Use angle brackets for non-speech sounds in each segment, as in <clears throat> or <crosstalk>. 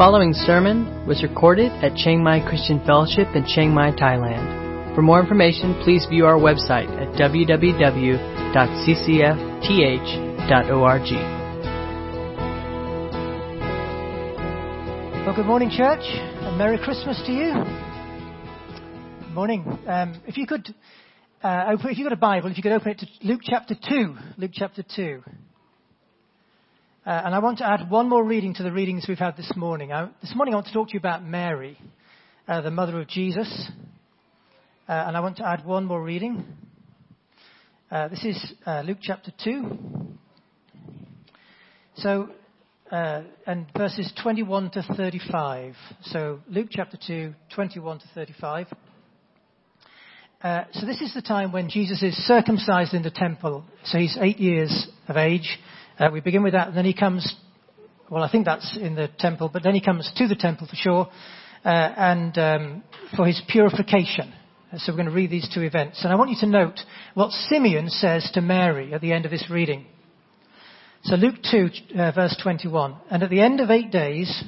following sermon was recorded at Chiang Mai Christian Fellowship in Chiang Mai, Thailand. For more information, please view our website at www.ccfth.org. Well, good morning, church, and Merry Christmas to you. Good morning. Um, if you could, uh, open, if you've got a Bible, if you could open it to Luke chapter 2. Luke chapter 2. Uh, and I want to add one more reading to the readings we've had this morning. I, this morning I want to talk to you about Mary, uh, the mother of Jesus. Uh, and I want to add one more reading. Uh, this is uh, Luke chapter 2. So, uh, and verses 21 to 35. So, Luke chapter 2, 21 to 35. so this is the time when Jesus is circumcised in the temple. So he's eight years of age. Uh, we begin with that, and then he comes, well, I think that's in the temple, but then he comes to the temple for sure, uh, and um, for his purification. So we're going to read these two events. And I want you to note what Simeon says to Mary at the end of this reading. So Luke 2, uh, verse 21. And at the end of eight days,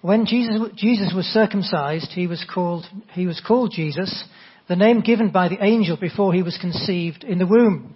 when Jesus, Jesus was circumcised, he was, called, he was called Jesus, the name given by the angel before he was conceived in the womb.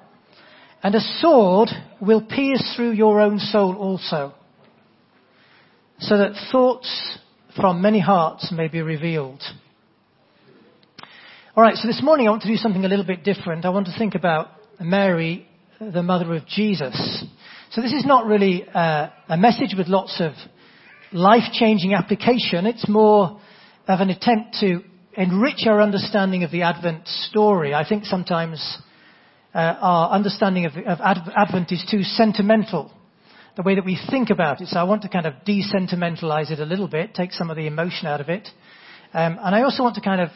and a sword will pierce through your own soul also, so that thoughts from many hearts may be revealed. Alright, so this morning I want to do something a little bit different. I want to think about Mary, the mother of Jesus. So this is not really uh, a message with lots of life-changing application. It's more of an attempt to enrich our understanding of the Advent story. I think sometimes uh, our understanding of, of Advent is too sentimental, the way that we think about it. So I want to kind of desentimentalize it a little bit, take some of the emotion out of it. Um, and I also want to kind of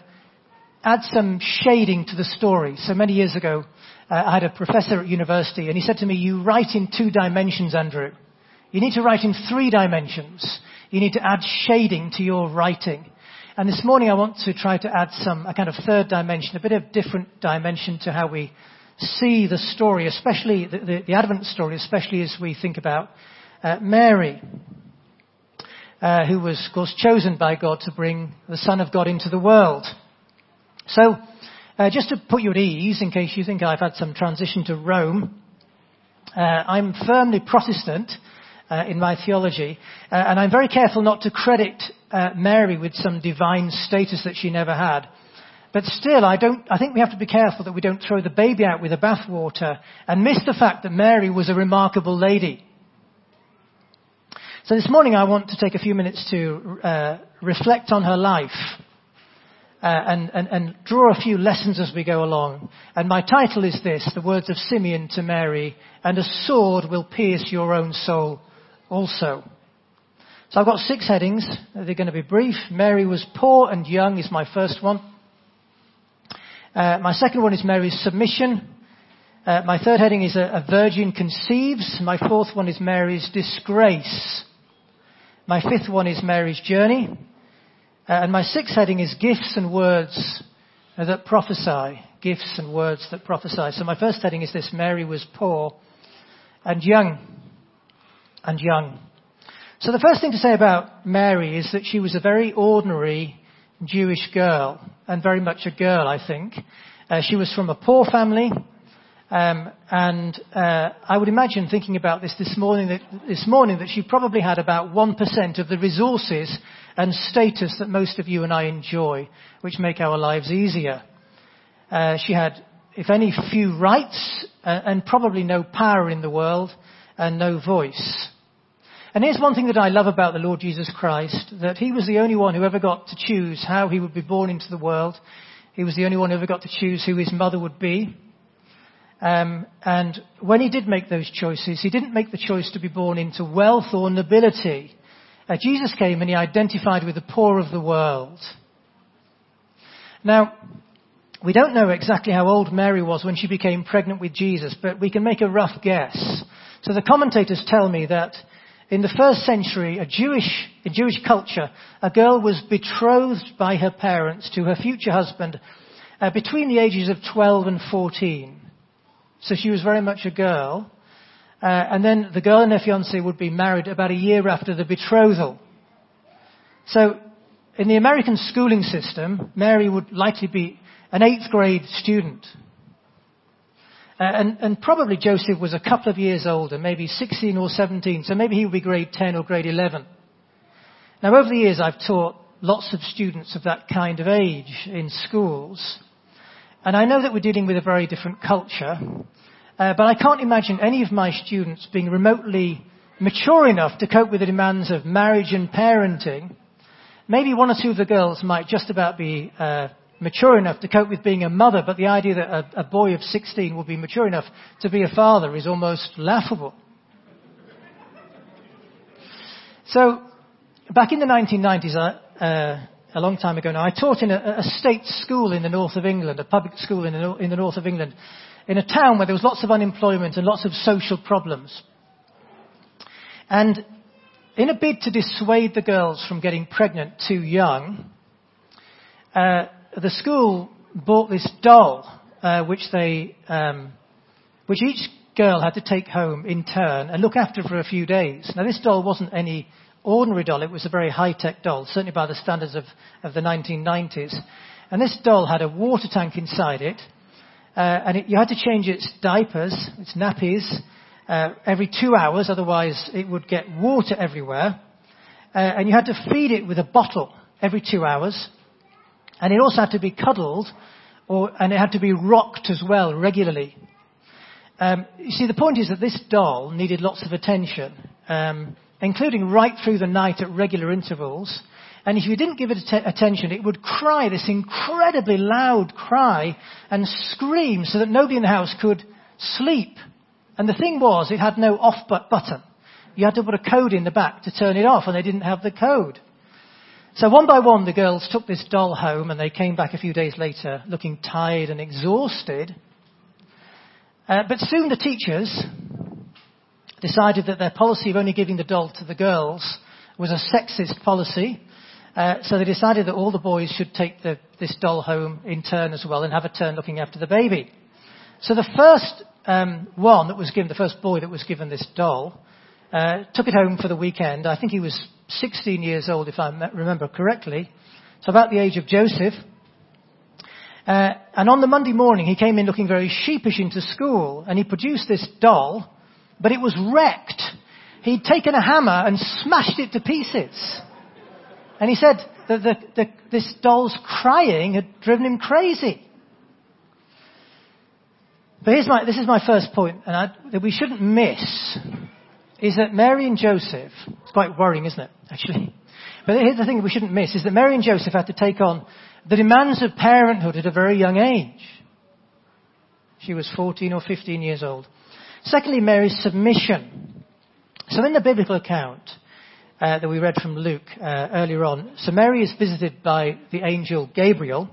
add some shading to the story. So many years ago, uh, I had a professor at university, and he said to me, "You write in two dimensions, Andrew. You need to write in three dimensions. You need to add shading to your writing." And this morning, I want to try to add some a kind of third dimension, a bit of different dimension to how we see the story, especially the, the, the Advent story, especially as we think about uh, Mary, uh, who was, of course, chosen by God to bring the Son of God into the world. So, uh, just to put you at ease, in case you think I've had some transition to Rome, uh, I'm firmly Protestant uh, in my theology, uh, and I'm very careful not to credit Mary with some divine status that she never had. But still, I, don't, I think we have to be careful that we don't throw the baby out with the bathwater and miss the fact that Mary was a remarkable lady. So this morning I want to take a few minutes to uh, reflect on her life uh, and, and, and draw a few lessons as we go along. And my title is this, the words of Simeon to Mary, and a sword will pierce your own soul also. So I've got six headings. They're going to be brief. Mary was poor and young is my first one. Uh, my second one is Mary's submission. Uh, my third heading is a, a, virgin conceives. My fourth one is Mary's disgrace. My fifth one is Mary's journey. Uh, and my sixth heading is gifts and words that prophesy. Gifts and words that prophesy. So my first heading is this Mary was poor and young. And young. So the first thing to say about Mary is that she was a very ordinary Jewish girl, and very much a girl, I think. Uh, she was from a poor family, um, and uh, I would imagine, thinking about this this morning, that, this morning, that she probably had about 1% of the resources and status that most of you and I enjoy, which make our lives easier. Uh, she had, if any, few rights uh, and probably no power in the world and no voice. And here's one thing that I love about the Lord Jesus Christ, that he was the only one who ever got to choose how he would be born into the world. He was the only one who ever got to choose who his mother would be. Um, and when he did make those choices, he didn't make the choice to be born into wealth or nobility. Uh, Jesus came and he identified with the poor of the world. Now, we don't know exactly how old Mary was when she became pregnant with Jesus, but we can make a rough guess. So the commentators tell me that in the first century, a Jewish, in Jewish culture, a girl was betrothed by her parents to her future husband uh, between the ages of 12 and 14. So she was very much a girl. Uh, and then the girl and her fiance would be married about a year after the betrothal. So in the American schooling system, Mary would likely be an eighth grade student. Uh, and, and, probably Joseph was a couple of years older, maybe 16 or 17, so maybe he would be grade 10 or grade 11. Now over the years I've taught lots of students of that kind of age in schools, and I know that we're dealing with a very different culture, uh, but I can't imagine any of my students being remotely mature enough to cope with the demands of marriage and parenting. Maybe one or two of the girls might just about be uh, mature enough to cope with being a mother, but the idea that a, a boy of 16 will be mature enough to be a father is almost laughable. So, back in the 1990s, uh, a long time ago now, I taught in a, a, state school in the north of England, a public school in the, in the north of England, in a town where there was lots of unemployment and lots of social problems. And in a bid to dissuade the girls from getting pregnant too young, uh, the school bought this doll, uh, which they, um, which each girl had to take home in turn and look after for a few days. Now this doll wasn't any ordinary doll, it was a very high-tech doll, certainly by the standards of, of the 1990s. And this doll had a water tank inside it, uh, and it, you had to change its diapers, its nappies, uh, every two hours, otherwise it would get water everywhere. Uh, and you had to feed it with a bottle every two hours. And it also had to be cuddled, or, and it had to be rocked as well regularly. Um, you see, the point is that this doll needed lots of attention, um, including right through the night at regular intervals. And if you didn't give it att- attention, it would cry this incredibly loud cry and scream so that nobody in the house could sleep. And the thing was, it had no off button. You had to put a code in the back to turn it off, and they didn't have the code. So one by one, the girls took this doll home and they came back a few days later looking tired and exhausted. Uh, but soon the teachers decided that their policy of only giving the doll to the girls was a sexist policy. Uh, so they decided that all the boys should take the, this doll home in turn as well and have a turn looking after the baby. So the first um, one that was given, the first boy that was given this doll, uh, took it home for the weekend. I think he was 16 years old, if I remember correctly. So about the age of Joseph. Uh, and on the Monday morning, he came in looking very sheepish into school, and he produced this doll, but it was wrecked. He'd taken a hammer and smashed it to pieces. And he said that the, the, this doll's crying had driven him crazy. But here's my, this is my first point, and I, that we shouldn't miss is that Mary and Joseph, it's quite worrying, isn't it, actually? But here's the thing we shouldn't miss, is that Mary and Joseph had to take on the demands of parenthood at a very young age. She was 14 or 15 years old. Secondly, Mary's submission. So in the biblical account uh, that we read from Luke uh, earlier on, so Mary is visited by the angel Gabriel,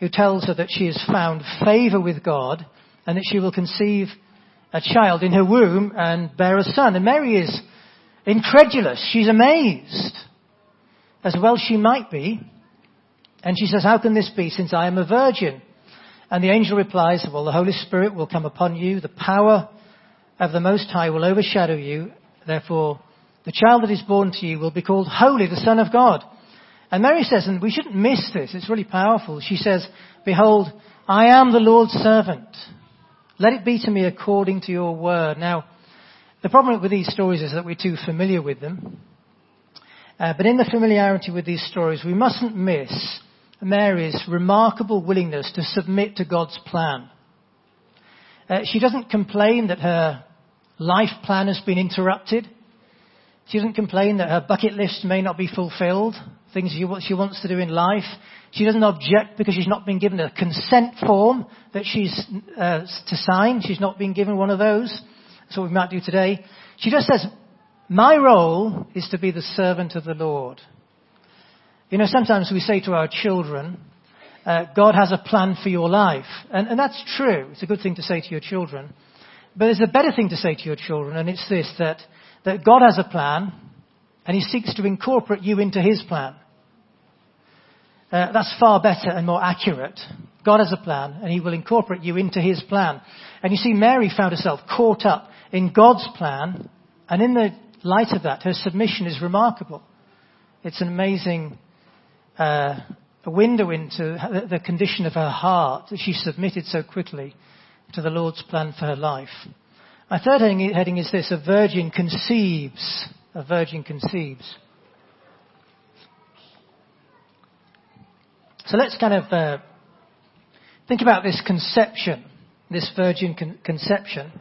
who tells her that she has found favor with God and that she will conceive a child in her womb and bear a son. And Mary is incredulous. She's amazed. As well she might be. And she says, How can this be since I am a virgin? And the angel replies, Well, the Holy Spirit will come upon you, the power of the Most High will overshadow you, therefore the child that is born to you will be called Holy, the Son of God. And Mary says, and we shouldn't miss this, it's really powerful. She says, Behold, I am the Lord's servant. Let it be to me according to your word. Now, the problem with these stories is that we're too familiar with them. Uh, but in the familiarity with these stories, we mustn't miss Mary's remarkable willingness to submit to God's plan. Uh, she doesn't complain that her life plan has been interrupted. She doesn't complain that her bucket list may not be fulfilled, things she wants to do in life. She doesn't object because she's not been given a consent form that she's uh, to sign. She's not been given one of those. That's what we might do today. She just says, my role is to be the servant of the Lord. You know, sometimes we say to our children, uh, God has a plan for your life. And, and that's true. It's a good thing to say to your children. But there's a better thing to say to your children, and it's this, that that God has a plan and he seeks to incorporate you into his plan. Uh, that's far better and more accurate. God has a plan and he will incorporate you into his plan. And you see, Mary found herself caught up in God's plan and in the light of that, her submission is remarkable. It's an amazing uh, window into the condition of her heart that she submitted so quickly to the Lord's plan for her life. My third heading is this, a virgin conceives. A virgin conceives. So let's kind of uh, think about this conception, this virgin con- conception.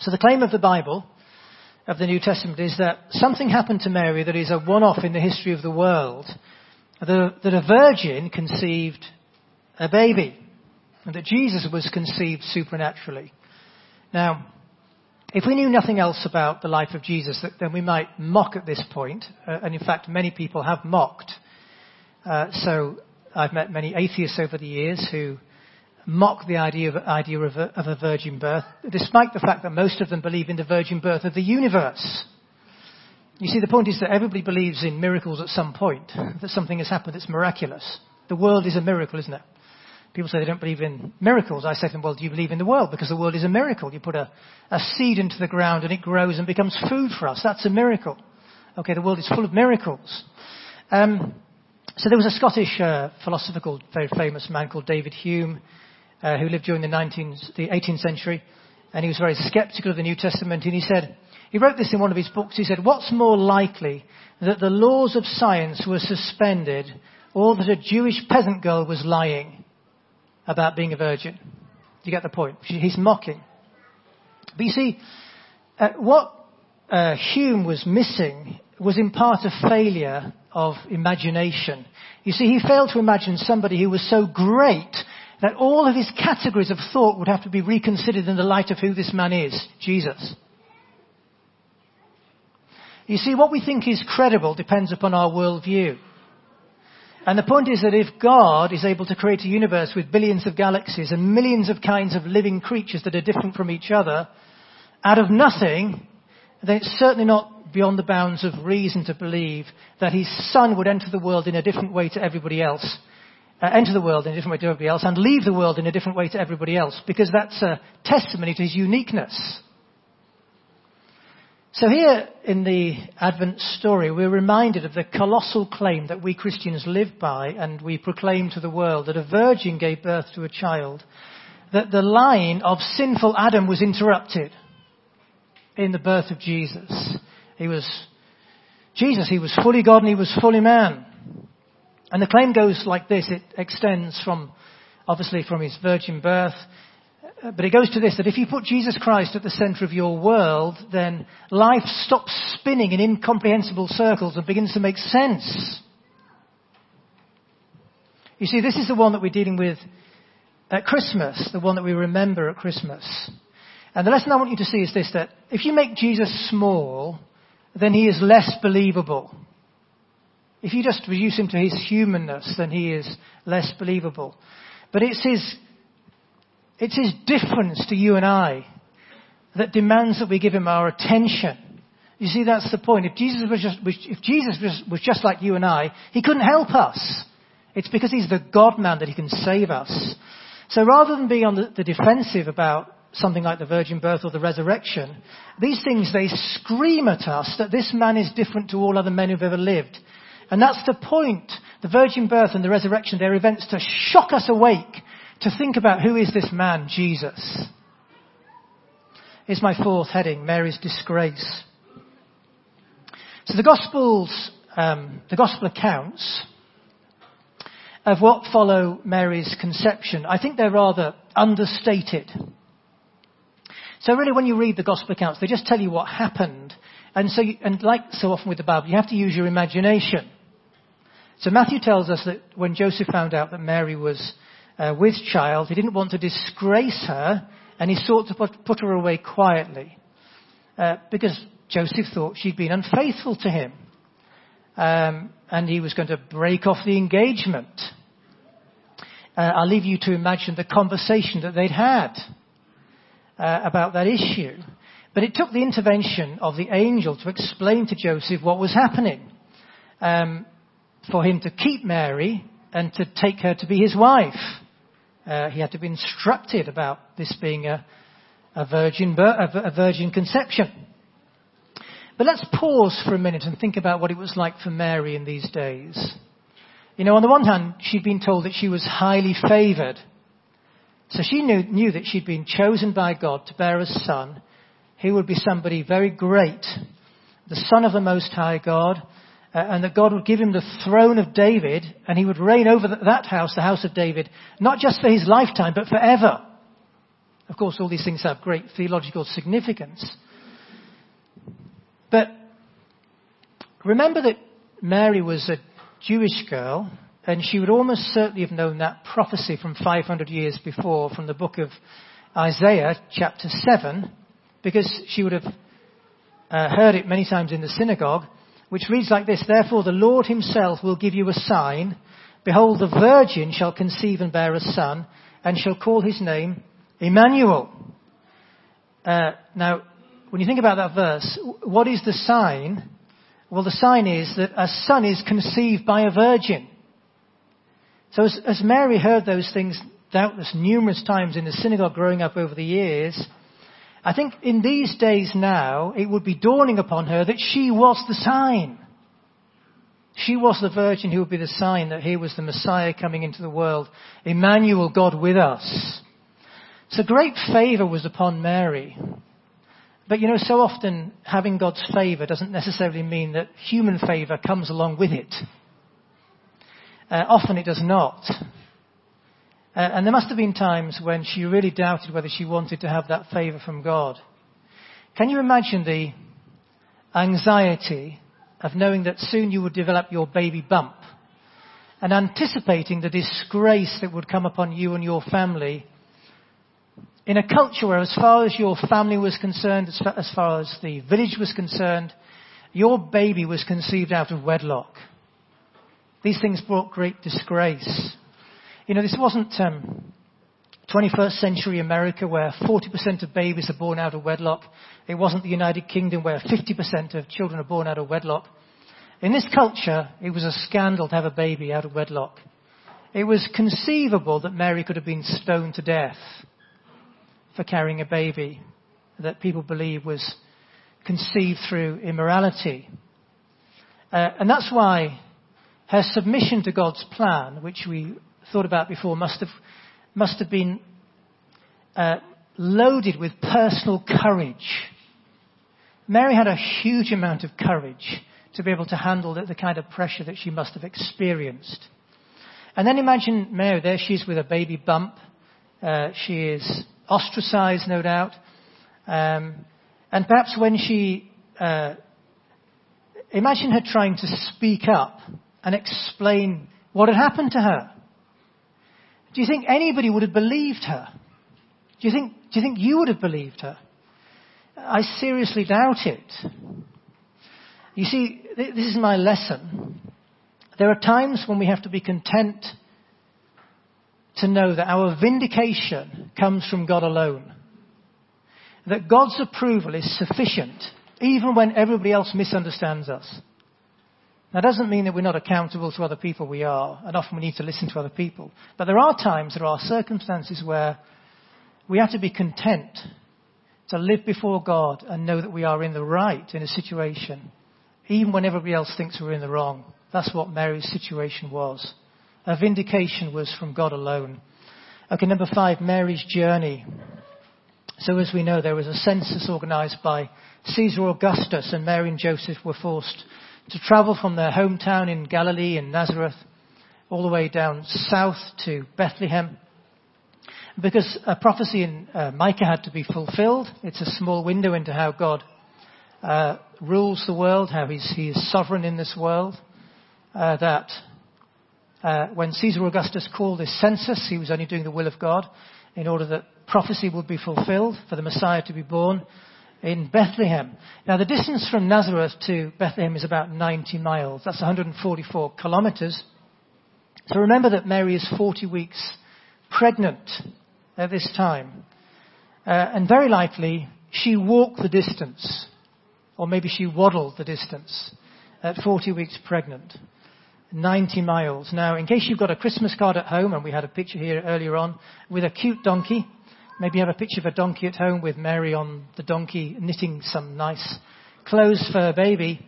So the claim of the Bible, of the New Testament, is that something happened to Mary that is a one-off in the history of the world. That a virgin conceived a baby. And that Jesus was conceived supernaturally. Now, if we knew nothing else about the life of Jesus, then we might mock at this point, uh, and in fact, many people have mocked. Uh, so I've met many atheists over the years who mock the idea of, idea of, a, of a virgin birth, despite the fact that most of them believe in the virgin birth of the universe. You see, the point is that everybody believes in miracles at some point, that something has happened that's miraculous. The world is a miracle, isn't it? People say they don't believe in miracles. I say to them, well, do you believe in the world? Because the world is a miracle. You put a, a seed into the ground and it grows and becomes food for us. That's a miracle. Okay, the world is full of miracles. Um, so there was a Scottish uh, philosopher called, very famous man called David Hume, uh, who lived during the, 19th, the 18th century, and he was very skeptical of the New Testament, and he said, he wrote this in one of his books, he said, what's more likely that the laws of science were suspended or that a Jewish peasant girl was lying? About being a virgin. You get the point? He's mocking. But you see, uh, what uh, Hume was missing was in part a failure of imagination. You see, he failed to imagine somebody who was so great that all of his categories of thought would have to be reconsidered in the light of who this man is, Jesus. You see, what we think is credible depends upon our worldview. And the point is that if God is able to create a universe with billions of galaxies and millions of kinds of living creatures that are different from each other, out of nothing, then it's certainly not beyond the bounds of reason to believe that his son would enter the world in a different way to everybody else. Uh, enter the world in a different way to everybody else and leave the world in a different way to everybody else because that's a testimony to his uniqueness. So here in the Advent story, we're reminded of the colossal claim that we Christians live by and we proclaim to the world that a virgin gave birth to a child, that the line of sinful Adam was interrupted in the birth of Jesus. He was, Jesus, he was fully God and he was fully man. And the claim goes like this. It extends from, obviously from his virgin birth but it goes to this, that if you put Jesus Christ at the center of your world, then life stops spinning in incomprehensible circles and begins to make sense. You see, this is the one that we're dealing with at Christmas, the one that we remember at Christmas. And the lesson I want you to see is this, that if you make Jesus small, then he is less believable. If you just reduce him to his humanness, then he is less believable. But it's his it's his difference to you and I that demands that we give him our attention. You see, that's the point. If Jesus was just, if Jesus was, just like you and I, he couldn't help us. It's because he's the God man that he can save us. So rather than be on the defensive about something like the virgin birth or the resurrection, these things, they scream at us that this man is different to all other men who've ever lived. And that's the point. The virgin birth and the resurrection, they're events to shock us awake, to think about who is this man, Jesus. is my fourth heading, Mary's disgrace. So the Gospels, um, the Gospel accounts of what follow Mary's conception, I think they're rather understated. So really when you read the Gospel accounts, they just tell you what happened. And so, you, and like so often with the Bible, you have to use your imagination. So Matthew tells us that when Joseph found out that Mary was uh, with child, he didn't want to disgrace her, and he sought to put, put her away quietly. Uh, because Joseph thought she'd been unfaithful to him. Um, and he was going to break off the engagement. Uh, I'll leave you to imagine the conversation that they'd had uh, about that issue. But it took the intervention of the angel to explain to Joseph what was happening. Um, for him to keep Mary and to take her to be his wife. Uh, he had to be instructed about this being a, a virgin, a virgin conception. But let's pause for a minute and think about what it was like for Mary in these days. You know, on the one hand, she'd been told that she was highly favored. So she knew, knew that she'd been chosen by God to bear a son. He would be somebody very great, the son of the Most High God, uh, and that God would give him the throne of David, and he would reign over that house, the house of David, not just for his lifetime, but forever. Of course, all these things have great theological significance. But remember that Mary was a Jewish girl, and she would almost certainly have known that prophecy from 500 years before from the book of Isaiah, chapter 7, because she would have uh, heard it many times in the synagogue, which reads like this Therefore, the Lord himself will give you a sign. Behold, the virgin shall conceive and bear a son, and shall call his name Emmanuel. Uh, now, when you think about that verse, what is the sign? Well, the sign is that a son is conceived by a virgin. So as, as Mary heard those things doubtless numerous times in the synagogue growing up over the years, I think in these days now, it would be dawning upon her that she was the sign. She was the virgin who would be the sign that here was the Messiah coming into the world. Emmanuel, God with us. So great favor was upon Mary. But you know, so often having God's favor doesn't necessarily mean that human favor comes along with it. Uh, often it does not. Uh, and there must have been times when she really doubted whether she wanted to have that favor from God. Can you imagine the anxiety of knowing that soon you would develop your baby bump and anticipating the disgrace that would come upon you and your family in a culture where as far as your family was concerned, as far, as far as the village was concerned, your baby was conceived out of wedlock. These things brought great disgrace. You know, this wasn't um, 21st century America where 40% of babies are born out of wedlock. It wasn't the United Kingdom where 50% of children are born out of wedlock. In this culture, it was a scandal to have a baby out of wedlock. It was conceivable that Mary could have been stoned to death for carrying a baby that people believe was conceived through immorality. Uh, and that's why her submission to God's plan, which we thought about before, must have, must have been uh, loaded with personal courage. Mary had a huge amount of courage to be able to handle the, the kind of pressure that she must have experienced. And then imagine Mary, there she is with a baby bump. Uh, she is ostracized, no doubt. Um, and perhaps when she, uh, imagine her trying to speak up and explain what had happened to her. Do you think anybody would have believed her? Do you think, do you think you would have believed her? I seriously doubt it. You see, this is my lesson. There are times when we have to be content to know that our vindication comes from God alone. That God's approval is sufficient even when everybody else misunderstands us. That doesn't mean that we're not accountable to other people. We are, and often we need to listen to other people. But there are times, there are circumstances where we have to be content to live before God and know that we are in the right in a situation, even when everybody else thinks we're in the wrong. That's what Mary's situation was. Her vindication was from God alone. Okay, number five, Mary's journey. So as we know, there was a census organized by Caesar Augustus and Mary and Joseph were forced to travel from their hometown in Galilee in Nazareth all the way down south to Bethlehem because a prophecy in uh, Micah had to be fulfilled. It's a small window into how God uh, rules the world, how he is sovereign in this world. Uh, that uh, when Caesar Augustus called this census, he was only doing the will of God in order that prophecy would be fulfilled for the Messiah to be born in Bethlehem. Now, the distance from Nazareth to Bethlehem is about 90 miles. That's 144 kilometers. So remember that Mary is 40 weeks pregnant at this time. Uh, and very likely, she walked the distance, or maybe she waddled the distance at 40 weeks pregnant. 90 miles. Now, in case you've got a Christmas card at home, and we had a picture here earlier on with a cute donkey, maybe you have a picture of a donkey at home with Mary on the donkey knitting some nice clothes for her baby.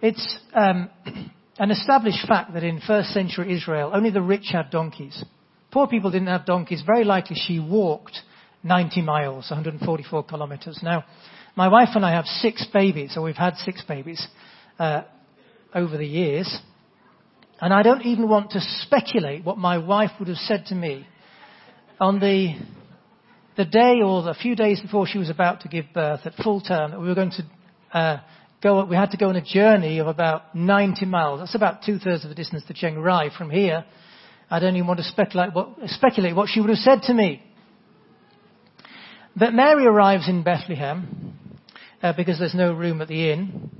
It's um, <clears throat> an established fact that in first century Israel, only the rich had donkeys. Poor people didn't have donkeys. Very likely she walked 90 miles, 144 kilometers. Now, my wife and I have six babies, or we've had six babies uh, over the years. And I don't even want to speculate what my wife would have said to me on the, the day or the few days before she was about to give birth at full term that we were going to uh, go, we had to go on a journey of about 90 miles. That's about two thirds of the distance to Chiang Rai from here. I don't even want to speculate what, speculate what she would have said to me. But Mary arrives in Bethlehem uh, because there's no room at the inn.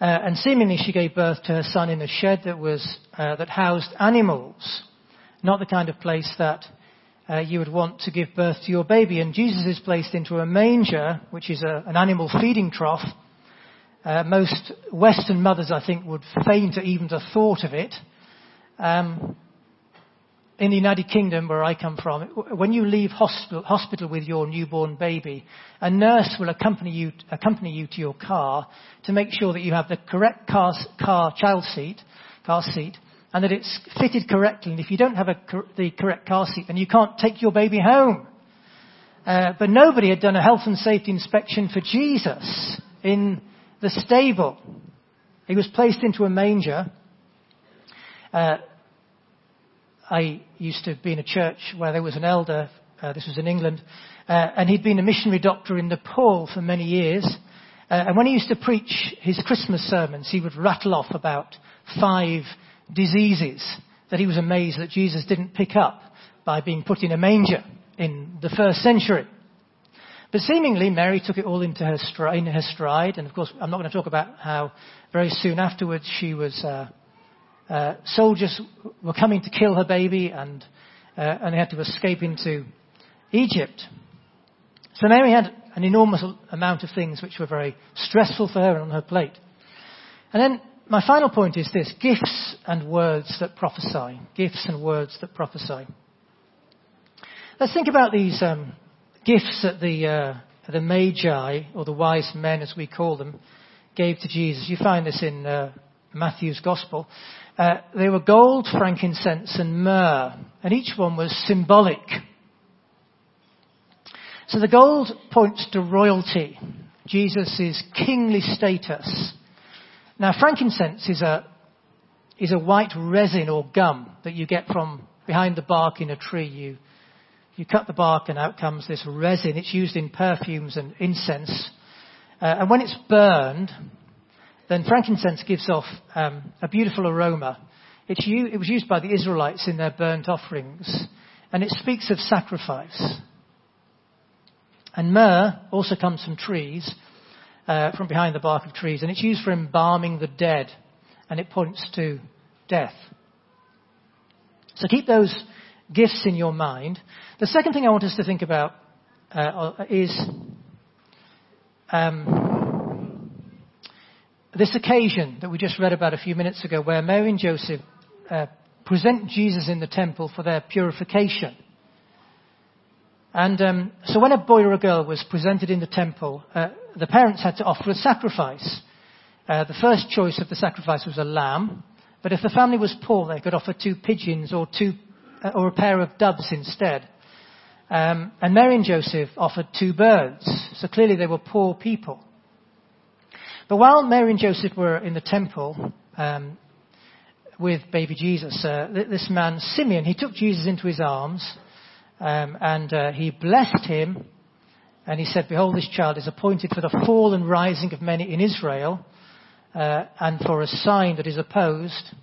Uh, and seemingly she gave birth to her son in a shed that was uh, that housed animals, not the kind of place that uh, you would want to give birth to your baby. And Jesus is placed into a manger, which is a, an animal feeding trough. Uh, most Western mothers, I think, would faint at even the thought of it. Um, in the United Kingdom, where I come from, when you leave hospital, hospital, with your newborn baby, a nurse will accompany you, accompany you to your car to make sure that you have the correct car, car child seat, car seat, and that it's fitted correctly. And if you don't have a, the correct car seat, then you can't take your baby home. Uh, but nobody had done a health and safety inspection for Jesus in the stable. He was placed into a manger. Uh, I used to be in a church where there was an elder, uh, this was in England, uh, and he'd been a missionary doctor in Nepal for many years. Uh, and when he used to preach his Christmas sermons, he would rattle off about five diseases that he was amazed that Jesus didn't pick up by being put in a manger in the first century. But seemingly, Mary took it all into her, stride, in her stride. And of course, I'm not going to talk about how very soon afterwards she was uh, uh, soldiers were coming to kill her baby and, uh, and they had to escape into Egypt. So Mary had an enormous amount of things which were very stressful for her and on her plate. And then my final point is this gifts and words that prophesy. Gifts and words that prophesy. Let's think about these um, gifts that the, uh, the Magi, or the wise men as we call them, gave to Jesus. You find this in uh, Matthew's Gospel. Uh, they were gold, frankincense, and myrrh, and each one was symbolic. So the gold points to royalty, Jesus' kingly status. Now, frankincense is a, is a white resin or gum that you get from behind the bark in a tree. You, you cut the bark and out comes this resin. It's used in perfumes and incense. Uh, and when it's burned, then frankincense gives off um, a beautiful aroma. U- it was used by the Israelites in their burnt offerings, and it speaks of sacrifice. And myrrh also comes from trees, uh, from behind the bark of trees, and it's used for embalming the dead, and it points to death. So keep those gifts in your mind. The second thing I want us to think about uh, is um, this occasion that we just read about a few minutes ago, where Mary and Joseph uh, present Jesus in the temple for their purification. And um, so when a boy or a girl was presented in the temple, uh, the parents had to offer a sacrifice. Uh, the first choice of the sacrifice was a lamb, but if the family was poor, they could offer two pigeons or two uh, or a pair of doves instead. Um, and Mary and Joseph offered two birds, so clearly they were poor people. But while Mary and Joseph were in the temple um, with baby Jesus, uh, this man Simeon, he took Jesus into his arms um, and uh, he blessed him, and he said, "Behold, this child is appointed for the fall and rising of many in Israel, uh, and for a sign that is opposed."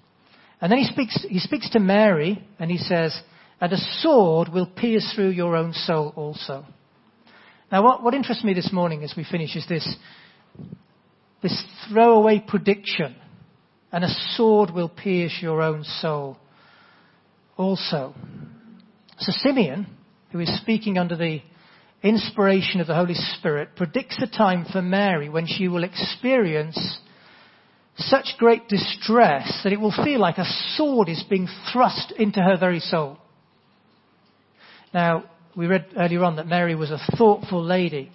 And then he speaks. He speaks to Mary, and he says, "And a sword will pierce through your own soul also." Now, what, what interests me this morning as we finish is this this throwaway prediction, and a sword will pierce your own soul also. So Simeon, who is speaking under the inspiration of the Holy Spirit, predicts a time for Mary when she will experience such great distress that it will feel like a sword is being thrust into her very soul. Now, we read earlier on that Mary was a thoughtful lady.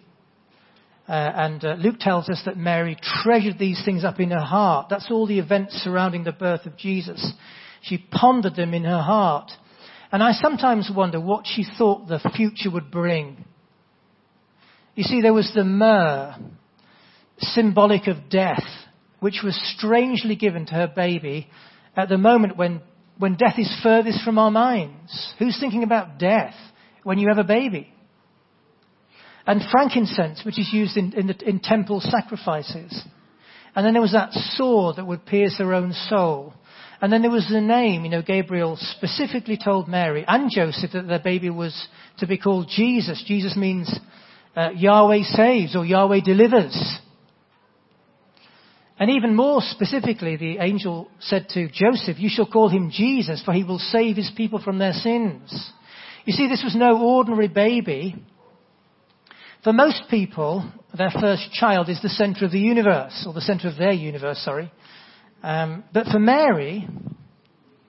Uh, and uh, Luke tells us that Mary treasured these things up in her heart. That's all the events surrounding the birth of Jesus. She pondered them in her heart. And I sometimes wonder what she thought the future would bring. You see, there was the myrrh, symbolic of death, which was strangely given to her baby at the moment when, when death is furthest from our minds. Who's thinking about death when you have a baby? And frankincense, which is used in, in, the, in temple sacrifices. And then there was that sword that would pierce her own soul. And then there was the name, you know, Gabriel specifically told Mary and Joseph that their baby was to be called Jesus. Jesus means uh, Yahweh saves or Yahweh delivers. And even more specifically, the angel said to Joseph, You shall call him Jesus, for he will save his people from their sins. You see, this was no ordinary baby. For most people, their first child is the center of the universe, or the center of their universe, sorry. Um, but for Mary,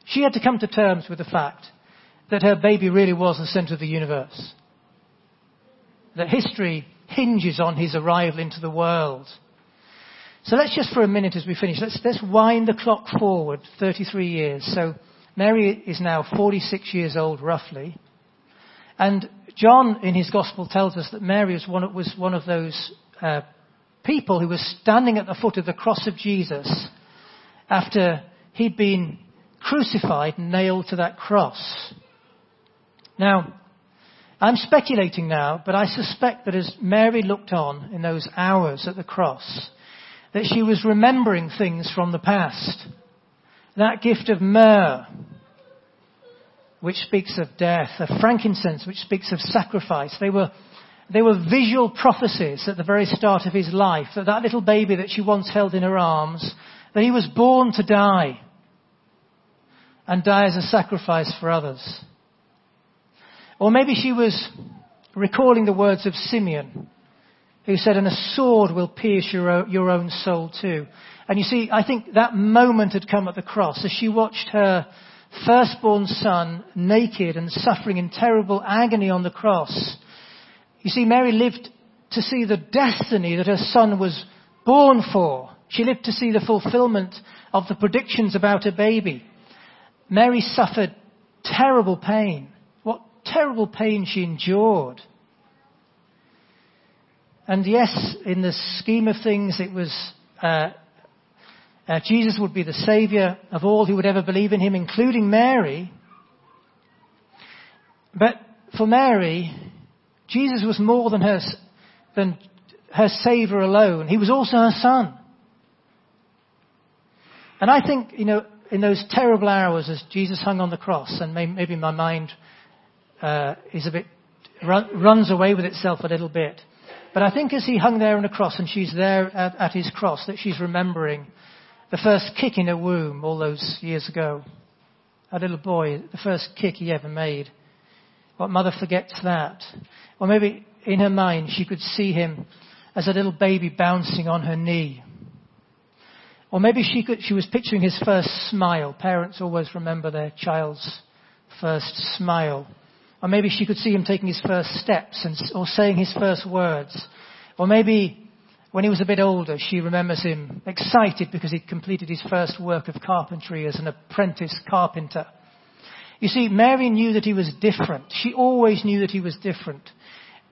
she had to come to terms with the fact that her baby really was the center of the universe. That history hinges on his arrival into the world. So let's just for a minute as we finish, let's, let's wind the clock forward 33 years. So Mary is now 46 years old roughly. And John in his gospel tells us that Mary was one, was one of those uh, people who was standing at the foot of the cross of Jesus after he'd been crucified and nailed to that cross. Now, I'm speculating now, but I suspect that as Mary looked on in those hours at the cross, that she was remembering things from the past. That gift of myrrh, which speaks of death, of frankincense, which speaks of sacrifice. They were, they were visual prophecies at the very start of his life, that that little baby that she once held in her arms that he was born to die and die as a sacrifice for others. Or maybe she was recalling the words of Simeon, who said, and a sword will pierce your, your own soul too. And you see, I think that moment had come at the cross as she watched her firstborn son naked and suffering in terrible agony on the cross. You see, Mary lived to see the destiny that her son was born for. She lived to see the fulfillment of the predictions about her baby. Mary suffered terrible pain. What terrible pain she endured. And yes, in the scheme of things, it was uh, uh, Jesus would be the Saviour of all who would ever believe in Him, including Mary. But for Mary, Jesus was more than her, than her Saviour alone. He was also her Son. And I think, you know, in those terrible hours as Jesus hung on the cross, and maybe my mind uh, is a bit run, runs away with itself a little bit. But I think as he hung there on the cross and she's there at, at his cross, that she's remembering the first kick in her womb all those years ago. A little boy, the first kick he ever made. What mother forgets that? Or maybe in her mind she could see him as a little baby bouncing on her knee Or maybe she, could, she was picturing his first smile. Parents always remember their child's first smile. Or maybe she could see him taking his first steps and, or saying his first words. Or maybe when he was a bit older, she remembers him excited because he'd completed his first work of carpentry as an apprentice carpenter. You see, Mary knew that he was different. She always knew that he was different.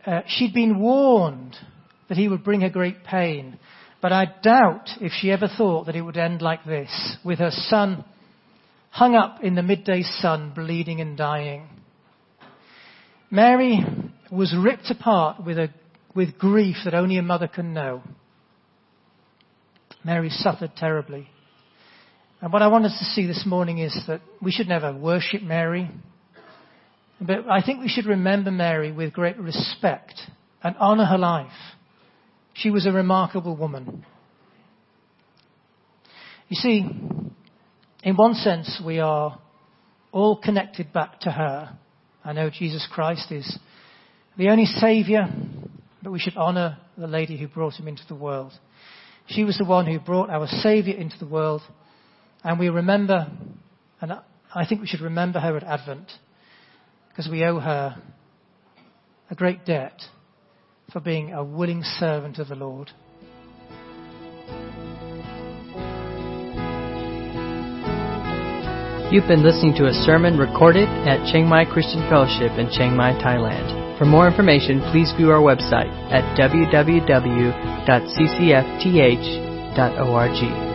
Uh, she'd been warned that he would bring her great pain. But I doubt if she ever thought that it would end like this, with her son hung up in the midday sun, bleeding and dying. Mary was ripped apart with a with grief that only a mother can know. Mary suffered terribly. And what I want us to see this morning is that we should never worship Mary, but I think we should remember Mary with great respect and honor her life. She was a remarkable woman. You see, in one sense, we are all connected back to her. I know Jesus Christ is the only Saviour but we should honor the lady who brought him into the world. She was the one who brought our Saviour into the world, and we remember, and I think we should remember her at Advent, because we owe her a great debt for being a willing servant of the Lord. You've been listening to a sermon recorded at Chiang Mai Christian Fellowship in Chiang Mai, Thailand. For more information, please view our website at www.ccfth.org.